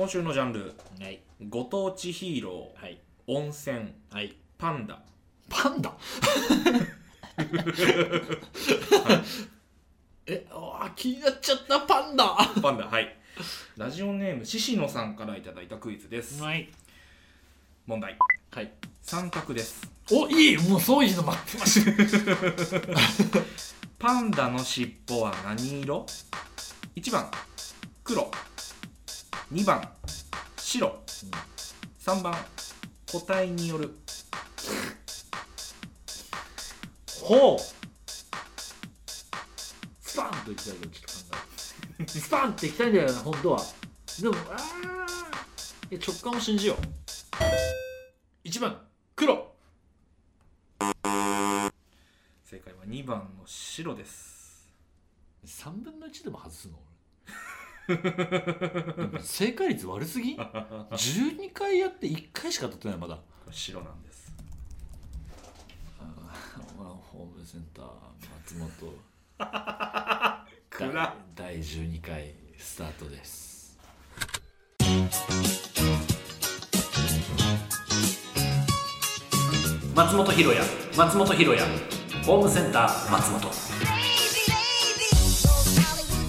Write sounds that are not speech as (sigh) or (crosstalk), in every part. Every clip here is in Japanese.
今週のジャンル。はい。ご当地ヒーロー。はい。温泉。はい。パンダ。パンダ？(laughs) えあ気になっちゃったパンダ。はパンダはい。ラジオネーム獅子野さんからいただいたクイズです。い。問題。はい。3択です。おいいもうそういうの待ってました。(laughs) パンダの尻尾は何色 ?1 番黒2番白。3番個体による。ほう。スパンといきたいけどちょっと考えるスパンっていきたいんだよな本当は。でもあー。いや直感を信じよう。1番黒。正解は2番の白です。3分の1でも外すの？(laughs) 正解率悪すぎ？(laughs) ん12回やって1回しか当たってないまだ。白なんです。ホームセンター松本。(laughs) 第12回スタートです。松本ひろや松本ひろやホームセンター松本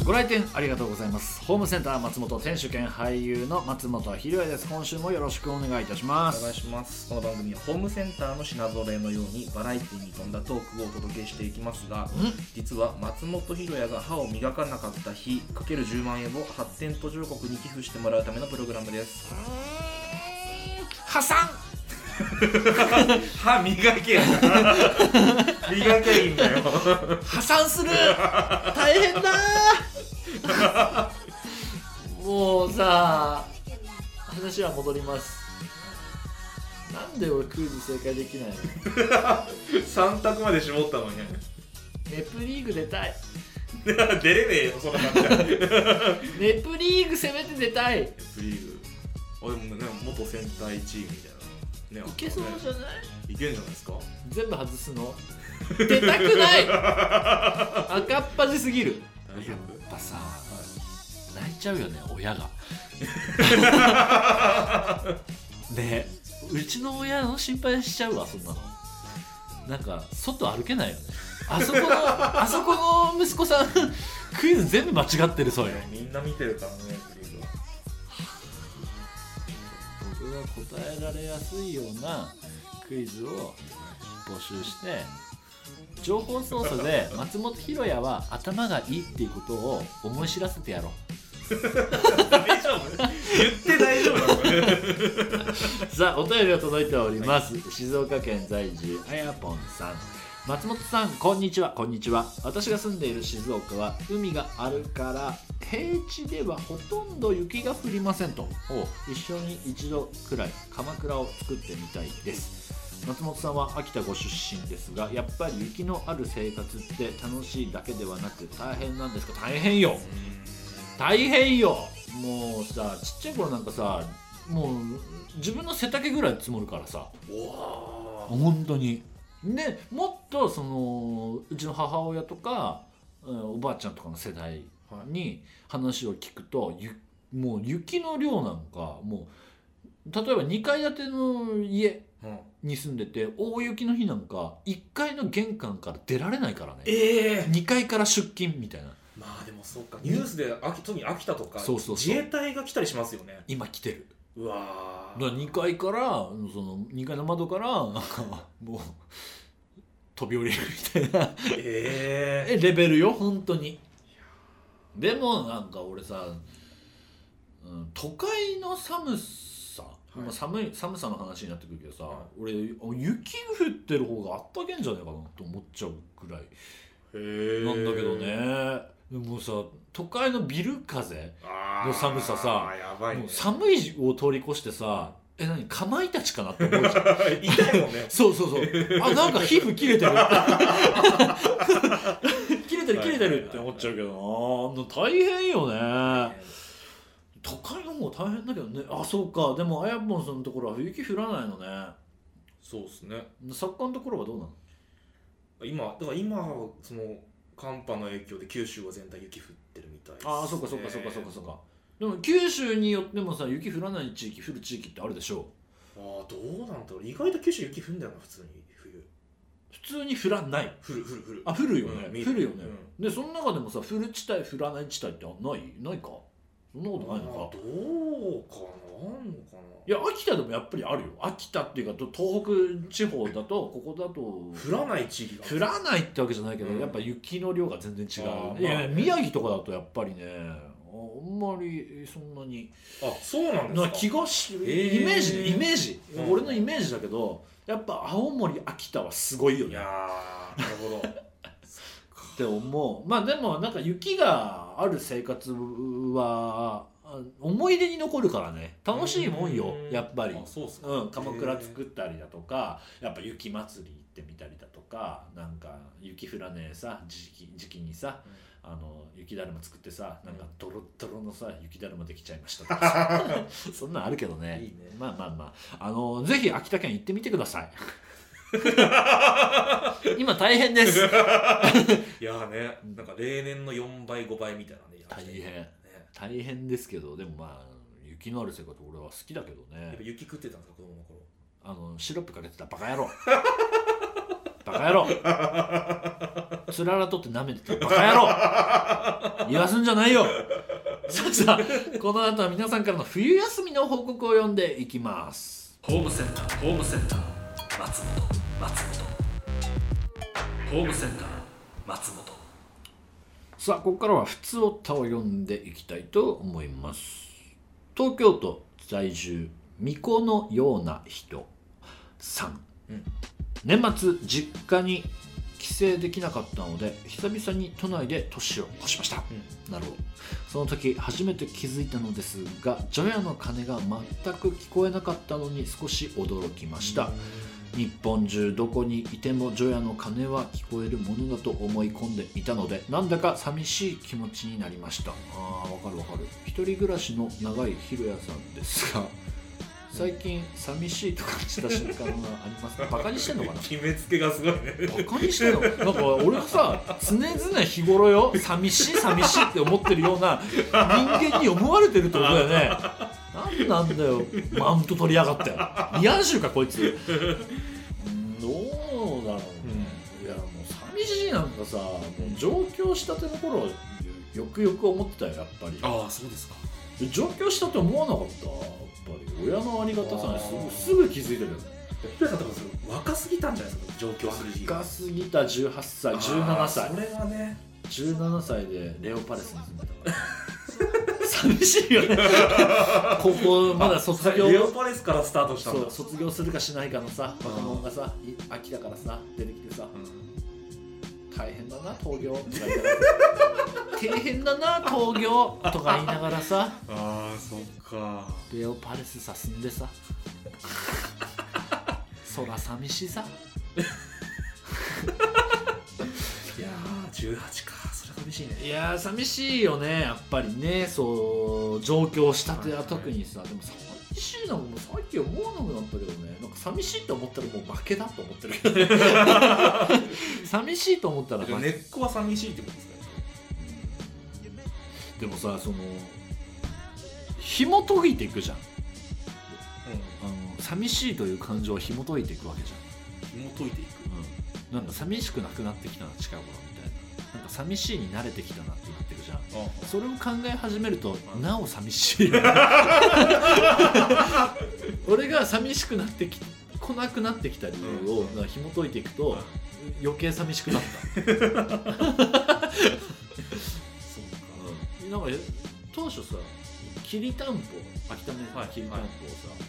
ご来店ありがとうございます。ホームセンター松本店主兼俳優の松本ひろやです。今週もよろしくお願いいたします。お願いします。この番組はホームセンターの品揃えのようにバラエティに富んだトークをお届けしていきますが実は松本ひろやが歯を磨かなかった日かける10万円を発展途上国に寄付してもらうためのプログラムです。破産歯磨けや磨けいいんだよ。破産する大変だもうさ話は戻りますなんで俺クイズ正解できないの3択まで絞ったのにネプリーグ出たい出れねえよ。そんな感じネプリーグ攻めて出たいネプリーグあでもね元戦隊チームみたいなねいけそうじゃない？いけんじゃないですか？全部外すの？出たくない。(laughs) 赤っ端すぎる。大丈やっぱさ泣いちゃうよね親が。(laughs) ねうちの親の心配しちゃうわそんなの。なんか外歩けないよね。あそこの (laughs) あそこの息子さんクイズ全部間違ってるそうよ。みんな見てるからねが答えられやすいようなクイズを募集して情報操作で松本ひろやは頭がいいっていうことを思い知らせてやろう。大丈夫。言って大丈夫。(laughs) さあお便りが届いております、静岡県在住あやぽんさん松本さんこんにちは。こんにちは。私が住んでいる静岡は海があるから平地ではほとんど雪が降りませんと。一緒に一度くらい鎌倉を作ってみたいです。松本さんは秋田ご出身ですがやっぱり雪のある生活って楽しいだけではなく大変なんですか？大変よ。大変よ。もうさちっちゃい頃なんかさもう自分の背丈ぐらい積もるからさ。本当にでもっとそのうちの母親とかうんおばあちゃんとかの世代に話を聞くとゆもう雪の量なんかもう例えば2階建ての家うんに住んでて大雪の日なんか1階の玄関から出られないからね。ええ。2階から出勤みたいな。まあでもそうか。ニュースで秋特に秋田とか自衛隊が来たりしますよね。今来てるうわだから2階からその2階の窓からなんかもう飛び降りるみたいな。えええレベルよ本当に。でもなんか俺さ、うん、都会の寒さ、い。まあ寒い寒さの話になってくるけどさ、はい俺雪降ってる方があったけんじゃねえかなと思っちゃうくらいなんだけどね。でもさ都会のビル風の寒ささね。寒いを通り越してさえ何かまいたちかなって思うじゃん。(laughs) 痛いもんね。(laughs) そうそうそう。あなんか皮膚切れてる。(laughs) 切れてる切れてるって思っちゃうけどな。大変よね。都会の方が大変だけどね。あそうか。でもあやぽんさんのところは雪降らないのね。そうですね。作家のところはどうなの？今だから今その寒波の影響で九州は全体雪降ってるみたいです、ね、ああそうかそうかそうかそうかそうか。でも九州によってもさ雪降らない地域降る地域ってあるでしょ。ああどうなんだろう。意外と九州雪降んだよな普通に冬。普通に降らない。降る降る降る。あ降るよね、うん降るよね、でその中でもさ降る地帯降らない地帯ってない？ないか？そんなことないのか。どうかなあんのかな。いや秋田でもやっぱりあるよ。秋田っていうかと東北地方だと (laughs) ここだと降らない地域が。降らないってわけじゃないけど、うん。やっぱ雪の量が全然違あーう、まあ宮城とかだとやっぱりねあんまりそんなに。あそうなんですなか気がし、えー。イメージイメージ、うん。俺のイメージだけどやっぱ青森秋田はすごいよね。いやーなるほどって思う。まあでもなんか雪がある生活はあ思い出に残るからね。楽しいもんようん。やっぱり。あそうっすか。うん。鎌倉作ったりだとかやっぱ雪祭り行ってみたりだとかなんか雪降らねえさ時期時期にさあの雪だるま作ってさなんかドロッドロのさ雪だるまできちゃいましたとか。さ (laughs) そんなんあるけどね。ね。まあまあまあ。あのぜひ秋田県行ってみてください (laughs) 今大変です。(laughs) いやーねなんか例年の4倍5倍みたいなね大変。ね。大変ですけどでもまあ雪のある生活俺は好きだけどね。やっぱ雪食ってたんですか子供の頃。あのシロップかけてたバカ野郎。(laughs) バカ野郎。つららとって舐めてたバカ野郎。言わすんじゃないよ。さあさあこの後は皆さんからの冬休みの報告を読んでいきます。ホームセンターホームセンター松本松本。ホームセンター松本。さあここからは普通おたを読んでいきたいと思います。東京都在住巫女のような人さん、うん。年末実家に帰省できなかったので久々に都内で年を越しました、なるほど。その時初めて気づいたのですが除夜の鐘が全く聞こえなかったのに少し驚きました、日本中どこにいても除夜の鐘は聞こえるものだと思い込んでいたのでなんだか寂しい気持ちになりました。あーわかるわかる。一人暮らしの長いひろやさんですが最近寂しいと感じた瞬間がありますか？(laughs) バカにしてんのかな？決めつけがすごいね。バカにしてんの？なんか俺はさ常々日頃よ寂しい寂しいって思ってるような人間に思われてるってことだよね。(laughs) なんなんだよマウント取りやがって。リアンシュかこいつなんかさもう上京したての頃よくよく思ってたよやっぱり。ああそうですか。上京したって思わなかった。やっぱり親のありがたさにすぐすぐ気づいてるよねひろやさんとか？若すぎたんじゃないですか上京する時期若すぎた18歳17歳。それはね。17歳でレオパレスに住んでたから。(laughs) 寂しいよね。(laughs) 高校まだ卒業。レオパレスからスタートしたんだ。そう卒業するかしないかのさ若者がさい秋だからさ出てきてさ。うん大変だな闘業とか言いながら大変だな闘業とか言いながらさ。(laughs) ああそっか。レオパレスさ住んでさ。そら寂しさ。いやー18か。それは寂しいね。いやー寂しいよねやっぱりね。そう上京したては特にさでも寂しいなもう最近思わなくなったけどね。なんか寂しいと思ったらもう負けだと思ってるけどね。(laughs) 寂しいと思ったら根っこは寂しいってことですかでもさその紐解いていくじゃん。あの寂しいという感情を紐解いていくわけじゃん。紐解いていく。うん、なんか寂しくなくなってきたな近頃みたいな。なんか寂しいに慣れてきたなってなってるじゃん。あそれを考え始めるとなお寂しい。(laughs) 俺が寂しくなってき来なくなってきた理由をなんか紐解いていくと余計寂しくなった、(laughs) うん、なんかえ当初さきりたんぽ秋田名はい産きりたんぽをさ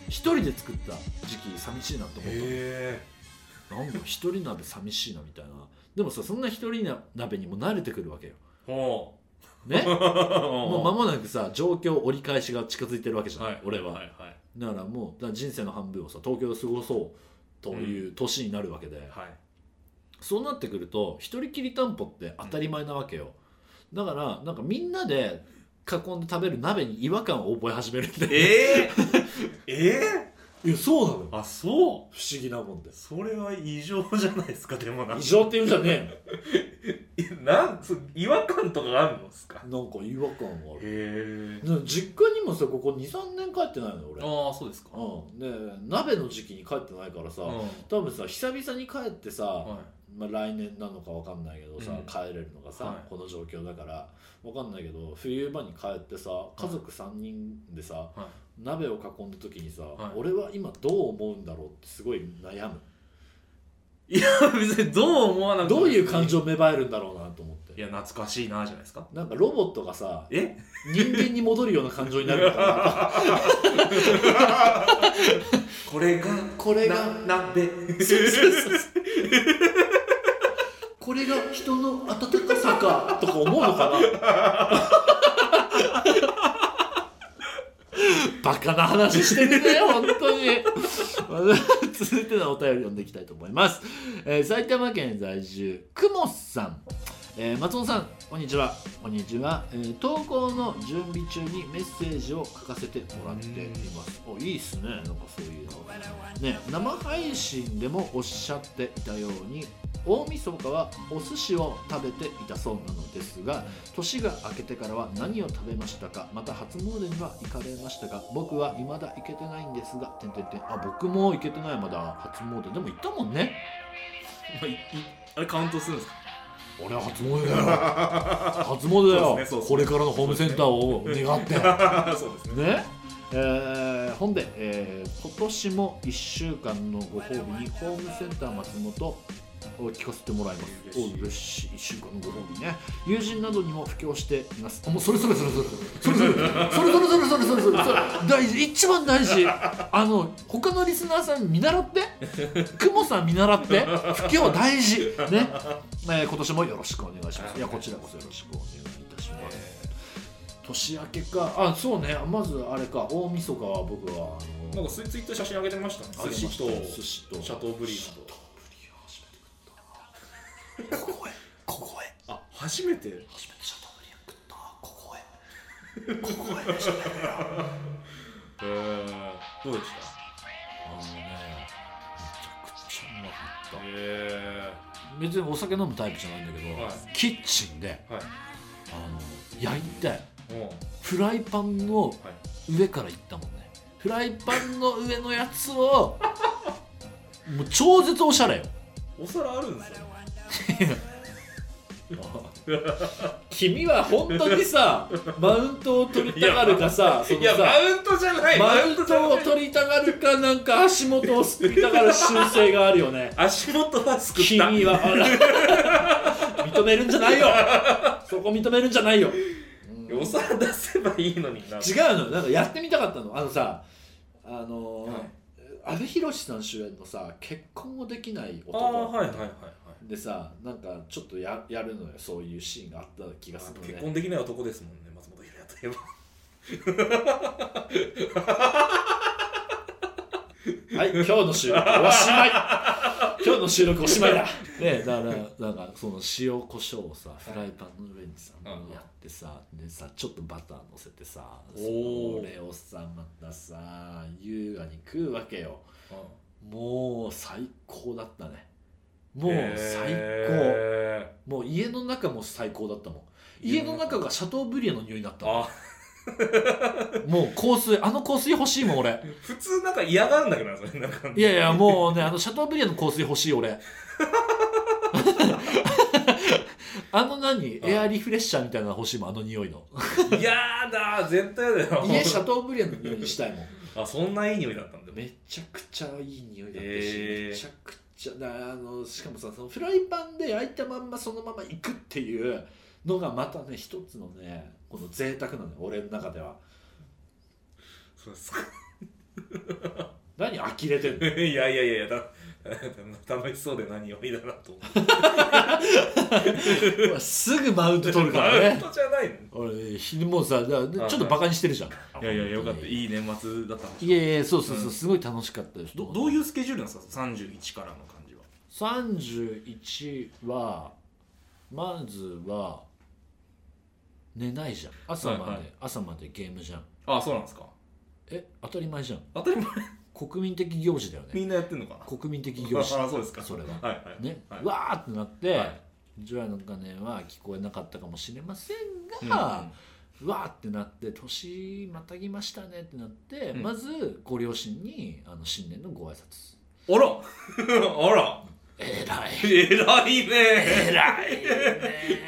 一人で作った時期寂しいなと思ったなんか一人鍋寂しいなみたいな。でもさそんな一人鍋にも慣れてくるわけよね。う (laughs) もう間ももなくさ状況折り返しが近づいてるわけじゃない、俺は、はい。はい。だからもう人生の半分をさ東京で過ごそうという年になるわけで、はい。そうなってくると一人きりたんぽって当たり前なわけよ、だからなんかみんなで囲んで食べる鍋に違和感を覚え始めるんでええええいやそうなのよ。あそう。不思議なもんで。すそれは異常じゃないですかでもなん異常って言うんじゃね (laughs) なんそう違和感とかあるのですか？えなんか違和感がある。へえ。ね実家にもさここ23年帰ってないのよ俺。ああそうですか。うん。で鍋の時期に帰ってないからさ、うん。多分さ久々に帰ってさ、はまあ、来年なのかわかんないけどさ、うん。帰れるのがさ、はい。この状況だからわかんないけど冬場に帰ってさ家族3人でさ、い。は鍋を囲んだ時にさ、はい。俺は今どう思うんだろうってすごい悩む。いいや別にどう思わなくてもどういう感情芽生えるんだろうなと思って。いや懐かしいなじゃないですか。なんかロボットがさえ？人間に戻るような感情になるのかこれがなこれがな鍋。そうそうそう。これが人の温かさかとか思うのかなバカな話してるね (laughs) 本当に。続いてのお便り読んでいきたいと思います、えー埼玉県在住くもさん。えー松本さんこんにちは。こんにちは、えー投稿の準備中にメッセージを書かせてもらっています。おいいっすね。なんかそういうのね生配信でもおっしゃっていたように大晦日はお寿司を食べていたそうなのですが年が明けてからは何を食べましたかまた初詣には行かれましたか僕は未だ行けてないんですがてんてんてんあ僕も行けてないまだ。初詣でも行ったもんね。まあれカウントするんですか？俺は初詣だよ。初詣だよ、ねね。これからのホームセンターを願って。(laughs) そうですね。ね？えーほんで、えー今年も1週間のご褒美にホームセンター松本を聞かせてもらいます。お嬉しい。1週間のご褒美ね。友人などにも布教しています。あもうそれそれそれそれそれそれそれ。それそれそれそれそれそれそれ。大事。一番大事。あの他のリスナーさん見習って。クモさん見習って。布教大事。ね、えー今年もよろしくお願いします。いやこちらこそよろしくお願いします年明けか。あそうね。まずあれか。大晦日は僕はあのなんかツイツイッター写真上げてました？ねあげま寿司とした。寿司と。シャトーブリーズと。ここへ。ここへ。あ初めて？初めてシャトーブリアン食った。ここへ。ここへ。したへー。どうでしあのねめちゃくちゃうまかった。たへ別にお酒飲むタイプじゃないんだけど、はい。キッチンでえはい。あの焼いてフライパンのはい。上からいったもんね。フライパンの上のやつを (laughs) もう超絶おしゃれよ。お皿あるんですよ。(laughs) 君は本当にさマウントを取りたがるかさいやマさウントじゃないマウントをり取りたがるかなんか足元をすくいたがる習性があるよね。足元はすくった。君は (laughs) 認めるんじゃないよ。そこ認めるんじゃないよ、お皿出せばいいのにな。違うのなんかやってみたかったの。あのさあのーはい。阿部寛さん主演のさ結婚もできないあ男あはいはいはいはいでさなんかちょっとややるのよ。そういうシーンがあった気がするの結ね婚できない男ですもんね松本ひろやといえばはい今日の収録おしまい。今日の収録おしまいだ。ねだからなんかその塩コショウをさフライパンの上にさうんやってさでさちょっとバター乗せてさそれをさまたさ優雅に食うわけよ。もう最高だったね。もう最へ高もう家の中も最高だったもん。家の中がシャトーブリアンの匂いになったもん (laughs) もう香水あの香水欲しいもん俺。普通なんか嫌がるんだけどなそれ。なんか。いやいやもうねあのシャトーブリアンの香水欲しい俺。(laughs) あの何エアリフレッシャーみたいなの欲しいもんあの匂いの。嫌だ絶対だよ。家シャトーブリアンの匂いにしたいもん。あそんないい匂いだったんだよ。めちゃくちゃいい匂いだったし、へー。めちゃくちゃなあのしかもさそのフライパンで焼いたまんまそのままいくっていうのがまたね一つのねこの贅沢なのよ俺の中では。そうですか。何呆れてんの？(laughs) いやいやいやいやだ (laughs) 楽しそうで何よりだなと思って (laughs) うわすぐマウント取るからマウンねトじゃないの？俺ひもうさだからちょっとバカにしてるじゃん。いやいやよかった。いい年末だったんでいやいやそうそうそう、うん。すごい楽しかったです。どどういうスケジュールなんですか？31からの感じは。31はまずは寝ないじゃん。朝まで、はいはい。朝までゲームじゃん。あそうなんですか。え当たり前じゃん。当たり前。こ国民的行事だよね。みんなやってんのかな。国民的行事。あそうですか。それは。はいはい。ね、はい。わーってなって、はい。除夜の鐘は聞こえなかったかもしれませんうんが、わーってなって年またぎましたねってなって、うん。まずご両親にあの新年のご挨拶。あら。(laughs) あら。えらい。偉いね。えらいね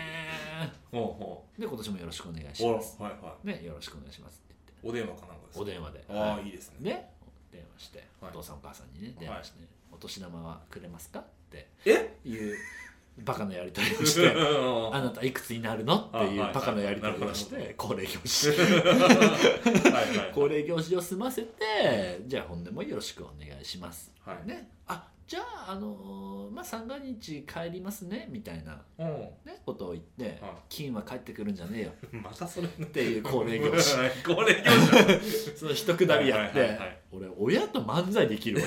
(laughs) ほうほで今年もよろしくお願いします。はいはねよろしくお願いしますっていお電話かなんかですお電話で。あはあいいですね。ね。電話して、はい。お父さんお母さんにね電話して、お年玉はくれますかってえ？いうバカなやり取りをして (laughs) あなたいくつになるの？っていうバカなやり取りをして恒例行事。(laughs) はいはい (laughs) 恒例行事を済ませてじゃあ本年もよろしくお願いします。はい。ねあじゃああのーまあ三が日帰りますねみたいな、うん。ね、ことを言ってはい金は帰ってくるんじゃねえよ。(laughs) またそれっていう恒例行事。は (laughs) い恒例行事。(laughs) その一くだりやって、はいはいはいはい。俺親と漫才できるわ。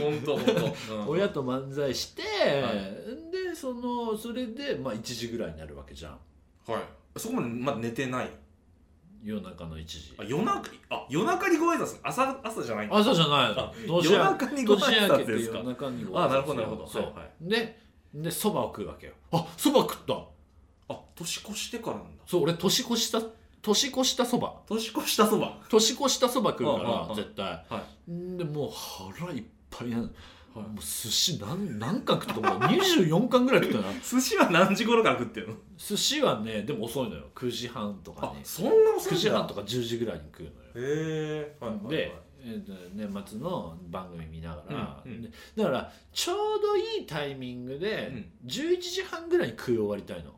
本当本当。親と漫才して、はでそのそれでまあ1時ぐらいになるわけじゃん。はい。そこまでまだ寝てない？夜中の1時。あ夜中あ夜中にご挨拶？朝朝じゃない朝じゃない夜中にご年挨拶ですか？夜中にご挨拶あなるほどなるほど。そう、はいはい。ででそばを食うわけよ。あそば食った。あ年越してからなんだ。そう俺年越した年越したそば。年越したそば。年越したそば食うから絶対。はんでもう腹いっぱいなのはい。もう寿司何何貫食ったかもう24貫ぐらい食ったな。(laughs) 寿司は何時頃から食ってるの？寿司はねでも遅いのよ。9時半とかに。あそんな遅い9んだ。時半とか10時ぐらいに食うのよ。へえはいはいはい。で、えーと年末の番組見ながら、うんうん。でだからちょうどいいタイミングでうん。11時半ぐらいに食い終わりたいの、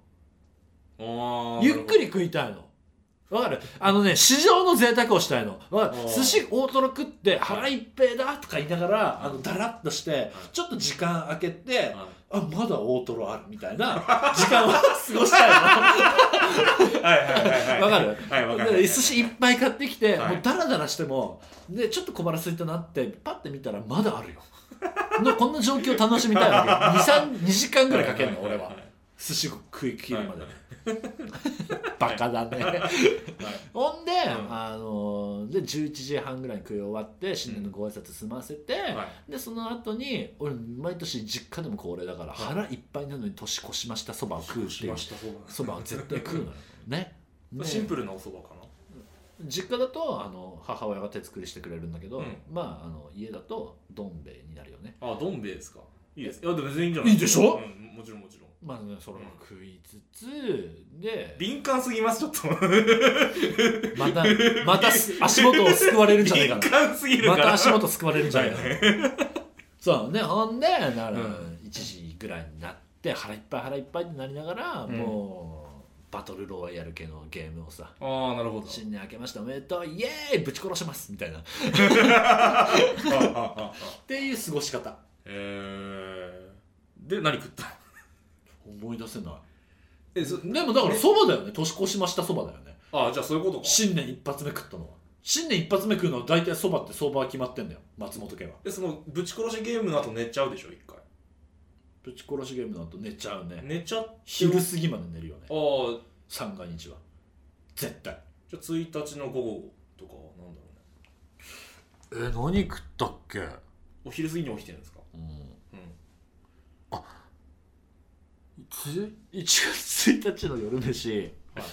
あーゆっくり食いたいのわかる？あのね市場の贅沢をしたいの。わかる？寿司大トロ食って腹いっぺいだとか言いながらあのだらっとしてちょっと時間空けてあまだ大トロあるみたいな (laughs) 時間を過ごしたいの。どはいはいはいはい。わかる？はいわかる。で寿司いっぱい買ってきて、はい。もうダラダラしてもでちょっと小腹空いたなってパッて見たらまだあるよ。(laughs) のこんな状況を楽しみたいわけ2時間ぐらいかけるの俺は寿司を食い切るまで、バカだね。ほんで、あので11時半ぐらいに食い終わって新年のご挨拶済ませて、はでその後に俺毎年実家でも恒例だから、腹いっぱいなのに年越しましたそばを食うっていうしましたそば。を絶対食うのよ。(laughs) ね。だシンプルなお蕎麦かな？実家だとあの母親が手作りしてくれるんだけど、うん。まああの家だとどん兵衛になるよね。あどん兵衛ですか？いいです。いやでも全然いいんじゃない？いいでしょ？うんもちろんもちろんまあねそれを食いつつ、で敏感すぎますちょっと。またまたす足元を救われるんじゃないか敏な感すぎるから。また足元救われるんじゃないかな、はいそうねほんでだからうん。1時ぐらいになって腹いっぱい腹いっぱいになりながら、うん。もうバトルロワイヤル系のゲームをさああなるほど。新年明けましておめでとうイエーイぶち殺しますみたいな。っていう過ごし方。えー、で何食った？思い出せない。えそでもだからそばだよね。年越しましたそばだよね。あじゃあそういうことか。新年一発目食ったのは。新年一発目食うのは大体そばって相場は決まってんだよ。松本家は。でそのぶち殺しゲームの後寝ちゃうでしょ一回。ぶち殺しゲームの後寝ちゃうね。寝ちゃって昼過ぎまで寝るよね。ああ三が日は。絶対。じゃあ1日の午後とかはなんだろうね。え何食ったっけ？お昼過ぎに起きてるんですか？うん。うん。つ1月1日の夜飯。はい。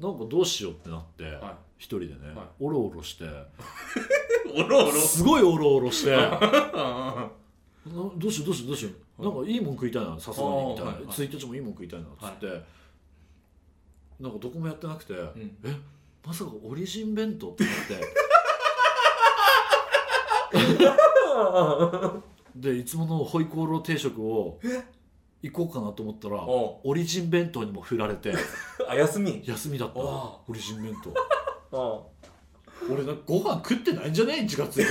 なんかどうしようってなって、は一人でね、はい。おろおろして。(laughs) おろおろ？すごいおろおろして。どうしようどうしようどうしよう。なんかいいもん食いたいなさすがにみたいな、はい。はい1日もいいもん食いたいなっつって、なんかどこもやってなくて、ん。えまさかオリジン弁当ってなって。(laughs) でいつものホイコーロー定食を行こうかなと思ったらおオリジン弁当にも振られて (laughs) あ休み？休みだったあオリジン弁当。(laughs) あ俺なんかご飯食ってないんじゃね？1月1日。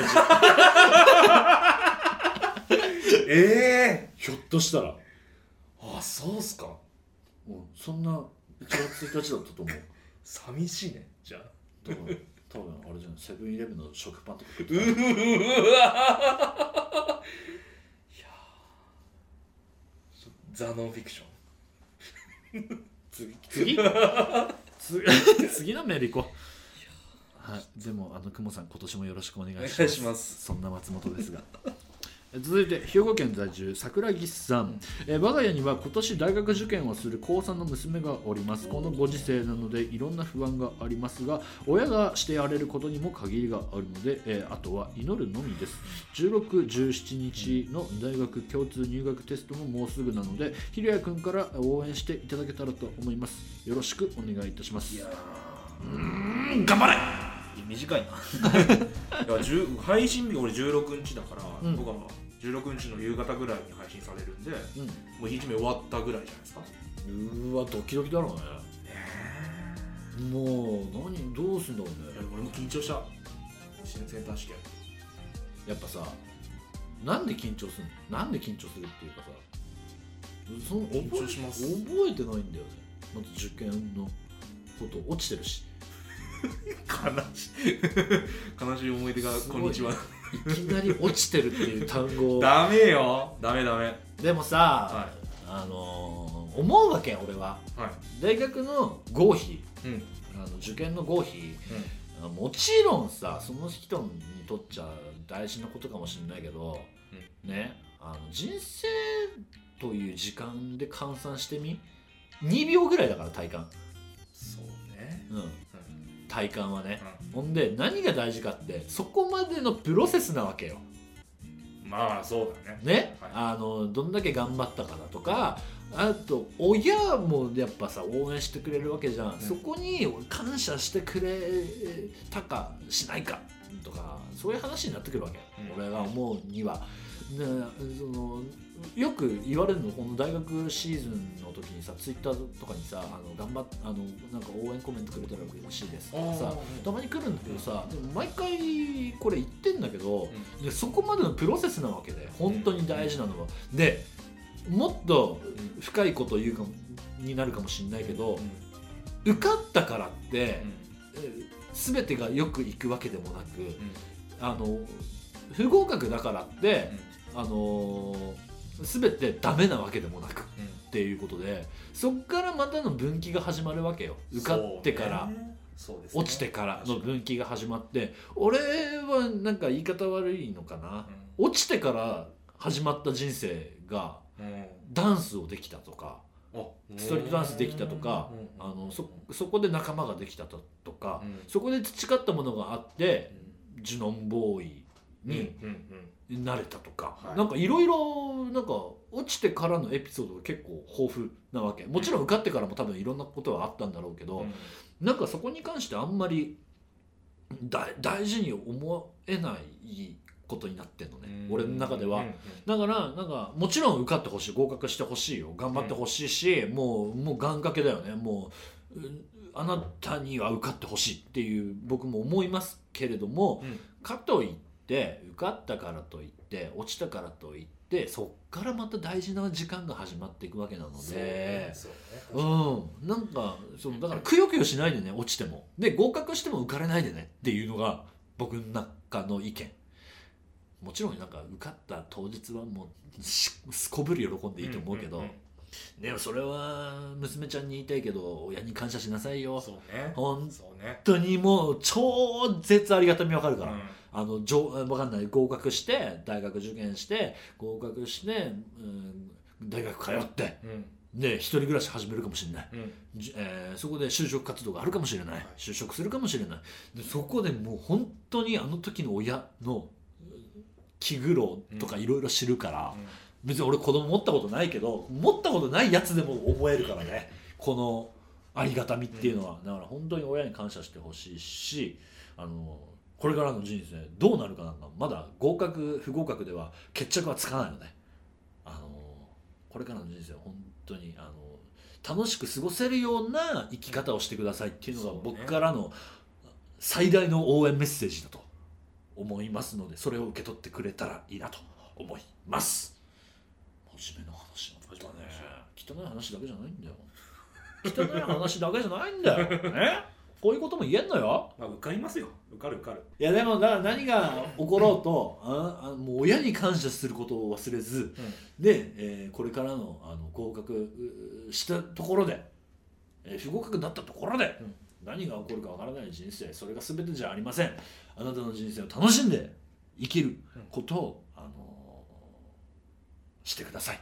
(laughs) ええ。ひょっとしたら、あそうっすか。うん、そんな1月1日だったと思う。寂しいねじゃあ。多分多分あれじゃないセブンイレブンの食パンとか食ってうたわザ・ノンフィクション。(laughs) 次。次？次。(laughs) 次のメール行こうはい、でもあの久保さん今年もよろしくお願いしおます。願いします。そんな松本ですが続いて兵庫県在住桜木さん、えー我が家には今年大学受験をする高3の娘がおります。このご時世なのでいろんな不安がありますが親がしてやれることにも限りがあるので、えーあとは祈るのみです。16、17日の大学共通入学テストももうすぐなのでひろやくんから応援していただけたらと思います。よろしくお願いいたします。いやうん頑張れ！ー短いないや10配信日俺16日だから、うん。僕は16日の夕方ぐらいに配信されるんでうん。もう日目終わったぐらいじゃないですか。うわドキドキだろうね。もう何どうすんだろういやね俺も緊張した。センター試験やっぱさなんで緊張するの？なんで緊張するっていうかさその覚え緊張します。覚えてないんだよね。まず受験のこと落ちてるし。(laughs) 悲しい。悲しい思い出がこんにちはいきなり落ちてるっていう単語。ダメよ。ダメダメ。でもさ、はあのー思うわけ俺は。はい。大学の合否。うん。うんあの受験の合否。あもちろんさその人にとっちゃ大事なことかもしれないけど、ねあの人生という時間で換算してみ？2秒ぐらいだから体感、そうね。うん、うん体感はね。うほんで何が大事かってそこまでのプロセスなわけよ。んまあそうだね。ね、はい。あのどんだけ頑張ったかだとかあと親もやっぱさ応援してくれるわけじゃん、ん。そこに感謝してくれたかしないかとかそういう話になってくるわけ、うん。俺が思うには。ね、そのよく言われるのこの大学シーズンの時にさツイッターとかにさあの頑張っあのなんか応援コメントくれたら嬉しいです。とかさたまに来るんだけどさでも毎回これ言ってんだけど、でそこまでのプロセスなわけで本当に大事なのは、でもっと深いこと言うかもになるかもしれないけど、受かったからって、えー全てがよくいくわけでもなくあの不合格だからって、あのー全てダメなわけでもなくっていうことでそっからまたの分岐が始まるわけよ。受かってから。そうですね。落ちてからの分岐が始まって俺はなんか言い方悪いのかな？落ちてから始まった人生がうん。うんダンスをできたとかあストリートダンスできたとかうん。あのそそこで仲間ができたととかうん。そこで培ったものがあってジュノンボーイうんにうんうんなれたとか、はい。なんかいろいろなんか落ちてからのエピソードが結構豊富なわけ。もちろん受かってからも多分いろんなことはあったんだろうけど、うん。なんかそこに関してあんまり大大事に思えないことになってんのね、俺の中では、うんうんだからなんかもちろん受かってほしい合格してほしいよ。頑張ってほしいし、もうもう願掛けだよね。もううあなたには受かってほしいっていう僕も思いますけれども、うん。かといって受かったからといって落ちたからといってそっからまた大事な時間が始まっていくわけなので。そうねうん、なんかそのだからくよくよしないでね落ちても。で合格しても受かれないでねっていうのが僕の中の意見。もちろんなんか受かった当日はもうしすこぶる喜んでいいと思うけど、んんんでもそれは娘ちゃんに言いたいけど親に感謝しなさいよ。そうね。本当にもう超絶ありがたみわかるから、うんあの上わかんない。合格して大学受験して合格して、うん、大学通ってうん。で一人暮らし始めるかもしれない。うん。じえーそこで就職活動があるかもしれない。就職するかもしれない。でそこでもう本当にあの時の親のうん気苦労とかいろいろ知るから、別に俺子供持ったことないけど持ったことないやつでも思えるからね。このありがたみっていうのは、だから本当に親に感謝してほしいしあのこれからの人生どうなるかなんかまだ合格不合格では決着はつかないのであのこれからの人生は本当にあの楽しく過ごせるような生き方をしてくださいっていうのが僕からの最大の応援メッセージだと思いますのでそれを受け取ってくれたらいいなと思います。真面目な話なんだね。汚い話だけじゃないんだよ。汚い話だけじゃないんだよ。(laughs) ねこういうことも言えんのよ。まあ受かりますよ。受かる受かる。いやでもだから何が起ころうとああもう親に感謝することを忘れずで、えーこれからのあの合格うしたところで、えー不合格になったところで、何が起こるかわからない人生それが全てじゃありません。あなたの人生を楽しんで生きることを、あのしてください。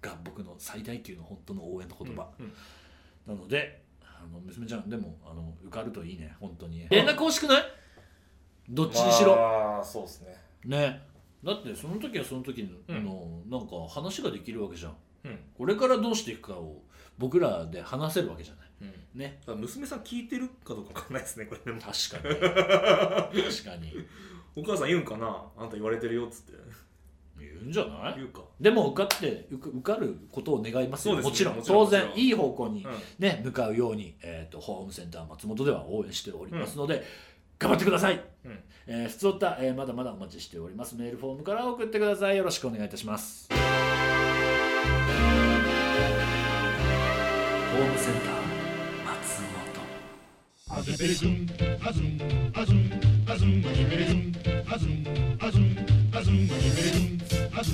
が僕の最大級の本当の応援の言葉、うん。なのであの娘ちゃんでもあの受かるといいね本当に。連絡欲しくない？どっちにしろ、まあそうですね。ね。だってその時はその時の、うん。なんか話ができるわけじゃん。うん。これからどうしていくかを僕らで話せるわけじゃない。うん。ね。娘さん聞いてるかどうかわかんないですねこれでも。確かに。(laughs) 確かに。お母さん言うんかな？あんた言われてるよっつって言うんじゃない？言うか。でも受かって受かることを願いますよ。そうですねもちろん。もちろん当然もちろん。いい方向に、うん。ね、向かうように、えー、とホームセンター松本では応援しておりますので、頑張ってください、うん。えー、普通おた、えーまだまだお待ちしております。メールフォームから送ってください。よろしくお願いいたします。ホームセンター松本。Azum, azum, azum, azum, azum, azum, azum, azum, azum, azum, azum, 笑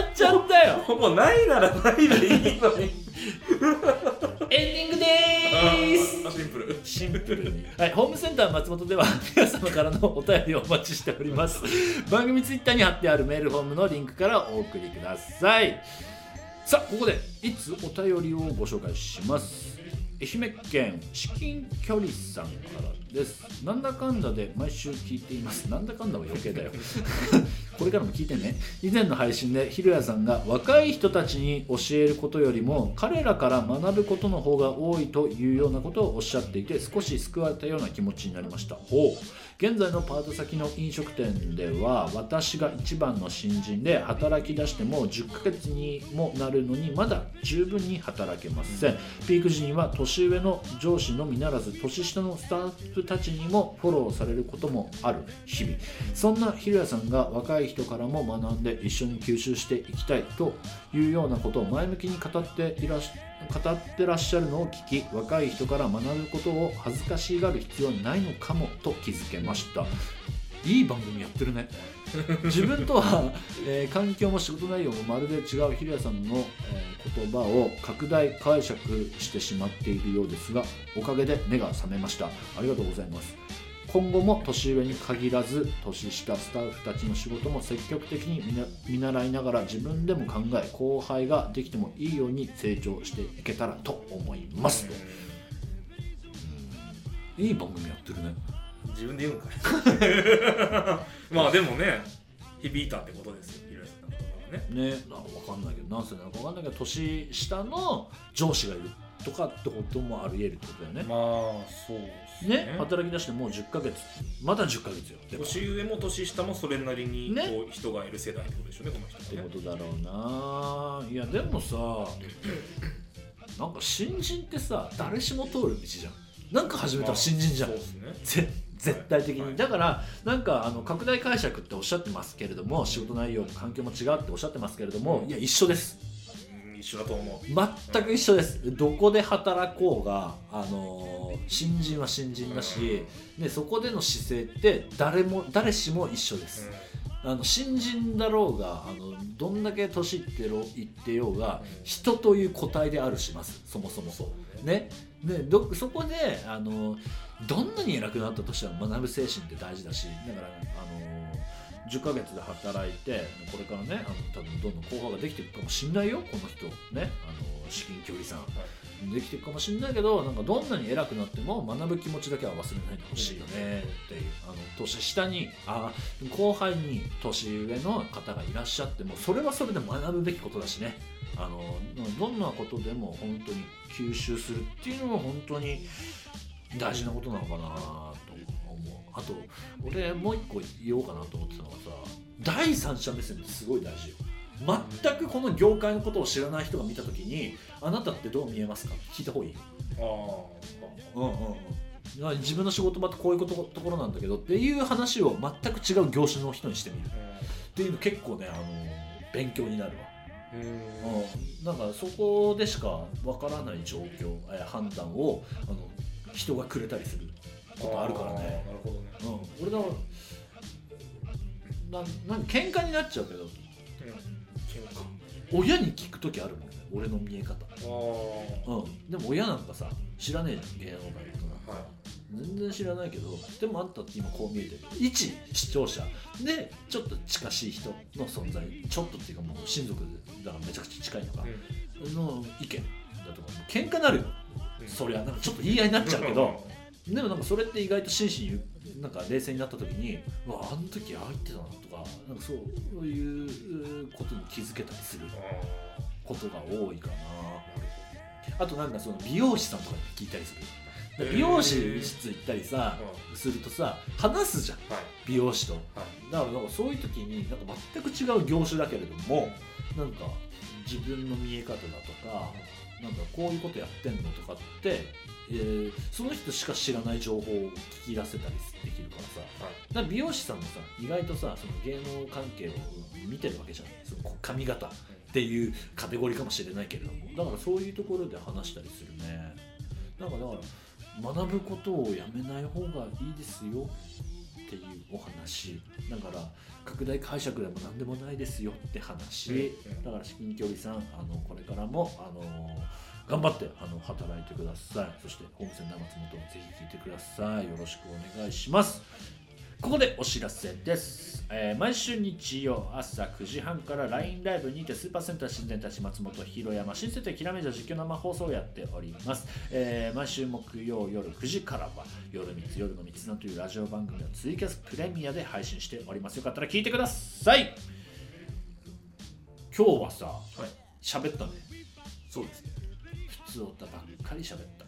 っちゃったよ。ほぼないならないでいいのに。エンディングでーす。あシンプル。シンプルに、はい、ホームセンター松本では皆様からのお便りをお待ちしております。番組ツイッターに貼ってあるメールフォームのリンクからお送りくださいさあここでいつお便りをご紹介します。愛媛県至近距離さんからです。なんだかんだで毎週聞いています。なんだかんだは余計だよ。(laughs) これからも聞いてね。以前の配信でひろやさんが若い人たちに教えることよりも彼らから学ぶことの方が多いというようなことをおっしゃっていて少し救われたような気持ちになりました。ほう。現在のパート先の飲食店では私が一番の新人で働き出しても10ヶ月にもなるのにまだ十分に働けません。ピーク時には年上の上司のみならず年下のスタッフたちにもフォローされることもある日々。そんなひろやさんが若い人からも学んで一緒に吸収していきたいというようなことを前向きに語っていらっし語ってらっしゃるのを聞き若い人から学ぶことを恥ずかしがる必要はないのかもと気づけました。いい番組やってるね。(laughs) 自分とは、えー環境も仕事内容もまるで違うひろやさんの、えー言葉を拡大解釈してしまっているようですがおかげで目が覚めました。ありがとうございます今後も年上に限らず年下スタッフたちの仕事も積極的に見習いながら自分でも考え後輩ができてもいいように成長していけたらと思います。と、いい番組やってるね。(laughs) 自分で言うんかい。まあでもね響いたってことですよひろやさんの言葉はね。ね。な分かんないけど何歳なのか分かんないけど年下の上司がいるとかってこともありえるってことだよね。まあそうですね。ね？働き出してもう10ヶ月。まだ10ヶ月よ。年上も年下もそれなりにね？こう人がいる世代ってことでしょうねこの人てはねことだろうな。いやでもさ (clears throat) なんか新人ってさ誰しも通る道じゃん。なんか始めたら新人じゃん、そうですね。ぜ絶対的に、はい。だからなんかあの拡大解釈っておっしゃってますけれども仕事内容も環境も違うっておっしゃってますけれども、うん。いや一緒です。うん一緒だと思う。全く一緒です。どこで働こうが、あのー新人は新人だし、でそこでの姿勢って誰も誰しも一緒です、あの新人だろうがあのどんだけ年いってろいってようが、うん。人という個体であるしますそもそも。そう。ね。ねどそこであのどんなに偉くなったとしても学ぶ精神って大事だしだからあの10ヶ月で働いてこれからねあの多分どんどん後輩ができていくかもしんないよこの人。ねあの至近距離さん、できていくかもしんないけどなんかどんなに偉くなっても学ぶ気持ちだけは忘れないでほしいよねっていうあの年下にあ後輩に年上の方がいらっしゃってもそれはそれで学ぶべきことだしね。あのどんなことでも本当に吸収するっていうのは本当に大事なことなのかなあと俺もう一個言おうかなと思ってたのがさ第三者目線ってすごい大事よ。全くこの業界のことを知らない人が見た時にあなたってどう見えますか？聞いた方がいい？あうんうんうん、自分の仕事場ってこういうことところなんだけどっていう話を全く違う業種の人にしてみる。っていうの結構ねあの勉強になるわ、うんうん、なんかそこでしかわからない状況、えー判断をあの人がくれたりすることあるからね。なるほどね。うん、俺だななん喧嘩になっちゃうけど。うん。喧嘩。親に聞く時あるもんね。俺の見え方。ああうん。でも親なんかさ知らねえじゃん芸能界のことなんかは全然知らないけどでもあんたって今こう見えてる。一視聴者。でちょっと近しい人の存在。ちょっとっていうかもう親族だからめちゃくちゃ近いのか。い、の意見だとか。喧嘩なるよ。うん。そりゃ。なんかちょっと言い合いになっちゃうけどでもなんかそれって意外と真摯になんか冷静になった時にうわあの時ああ言ってたなとかなんかそういうことに気づけたりするあことが多いかな。あとなんかその美容師さんとかに聞いたりする。美容師室行ったりさほするとさ話すじゃん。どはい。美容師と。はい。だからなんかそういう時になんか全く違う業種だけれどもなんか自分の見え方だとかなんかこういうことやってんのとかって、えーその人しか知らない情報を聞き出せたりできるからさ。はい。だから美容師さんもさ意外とさその芸能関係を見てるわけじゃん。その髪型っていうカテゴリーかもしれないけれども。だからそういうところで話したりするね。なんかだから学ぶことをやめない方がいいですよっていうお話。だから拡大解釈でも何でもないですよって話、うん。だから至近距離さんあのこれからもあの頑張ってあの働いてください。そしてホームセンター松本をぜひ聞いてください。よろしくお願いします。ここでお知らせです、えー毎週日曜朝9時半から LINE ライブにてスーパーセンター新天たち松本広山新設定きらめじゃ実況生放送をやっております、えー毎週木曜夜9時からは夜3つ夜の3つなんというラジオ番組をツイキャスプレミアで配信しております。よかったら聞いてください。今日はさはい。喋ったね。そうですね普通歌ばっかり喋った。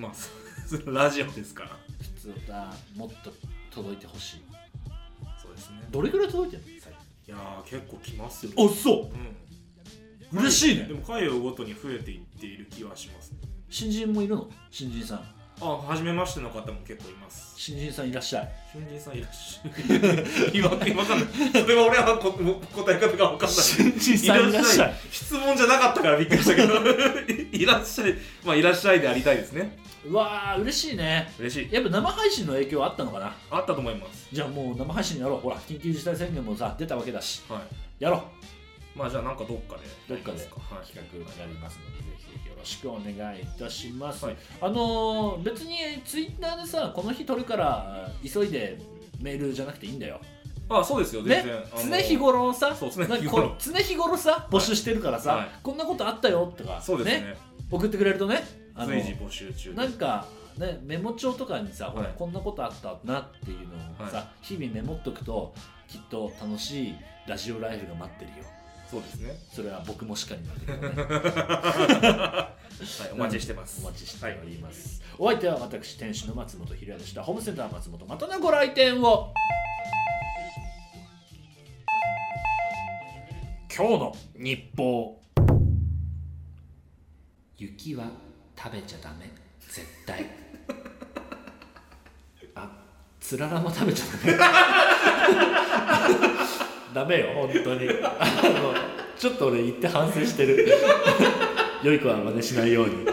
まあそ (laughs) それラジオですから。普通歌もっと届いてほしい。そうですね。どれぐらい届いてるの？最いやー結構来ますよ。近あそう。うん。嬉しいね。でも回をごとに増えていっている気はしますね。新人もいるの？新人さんあ初めましての方も結構います。新人さんいらっしゃい。新人さんいらっしゃる (laughs) 今今かんないそれは俺はこ答え方が分かんない。新人さんいらっしゃい。質問じゃなかったからびっくりしたけど。(laughs) いらっしゃい。まあいらっしゃいでありたいですね。うわー嬉しいね。嬉しい。やっぱ生配信の影響あったのかな？あったと思います。じゃあもう生配信やろう。ほら緊急事態宣言もさ出たわけだし。はい。やろう。まあじゃあなんかどっかでどっかで企画やりますのでぜひぜひよろしくお願いいたします、はい。あのー別にツイッターでさこの日撮るから急いでメールじゃなくていいんだよ。あそうですよね？全然、あの常日頃さ？そう常日頃。常日頃さ募集してるからさ、はい。こんなことあったよとかそうですね。送ってくれるとね？随時募集中でなんか、ね、メモ帳とかにさ、ほらはい。こんなことあったなっていうのをさ、は日々メモっとくときっと楽しいラジオライフが待ってるよそうですね。それは僕もしかりなんだけどね。(laughs) はいお待ちしてます。お待ちしております、お相手は私店主の松本ひろやでした。ホームセンター松本またのご来店を。今日の日報。雪は食べちゃダメ絶対。(laughs) あつららも食べちゃダメダメよ。本当に。あのちょっと俺言って反省してる。(laughs) 良い子は真似しないように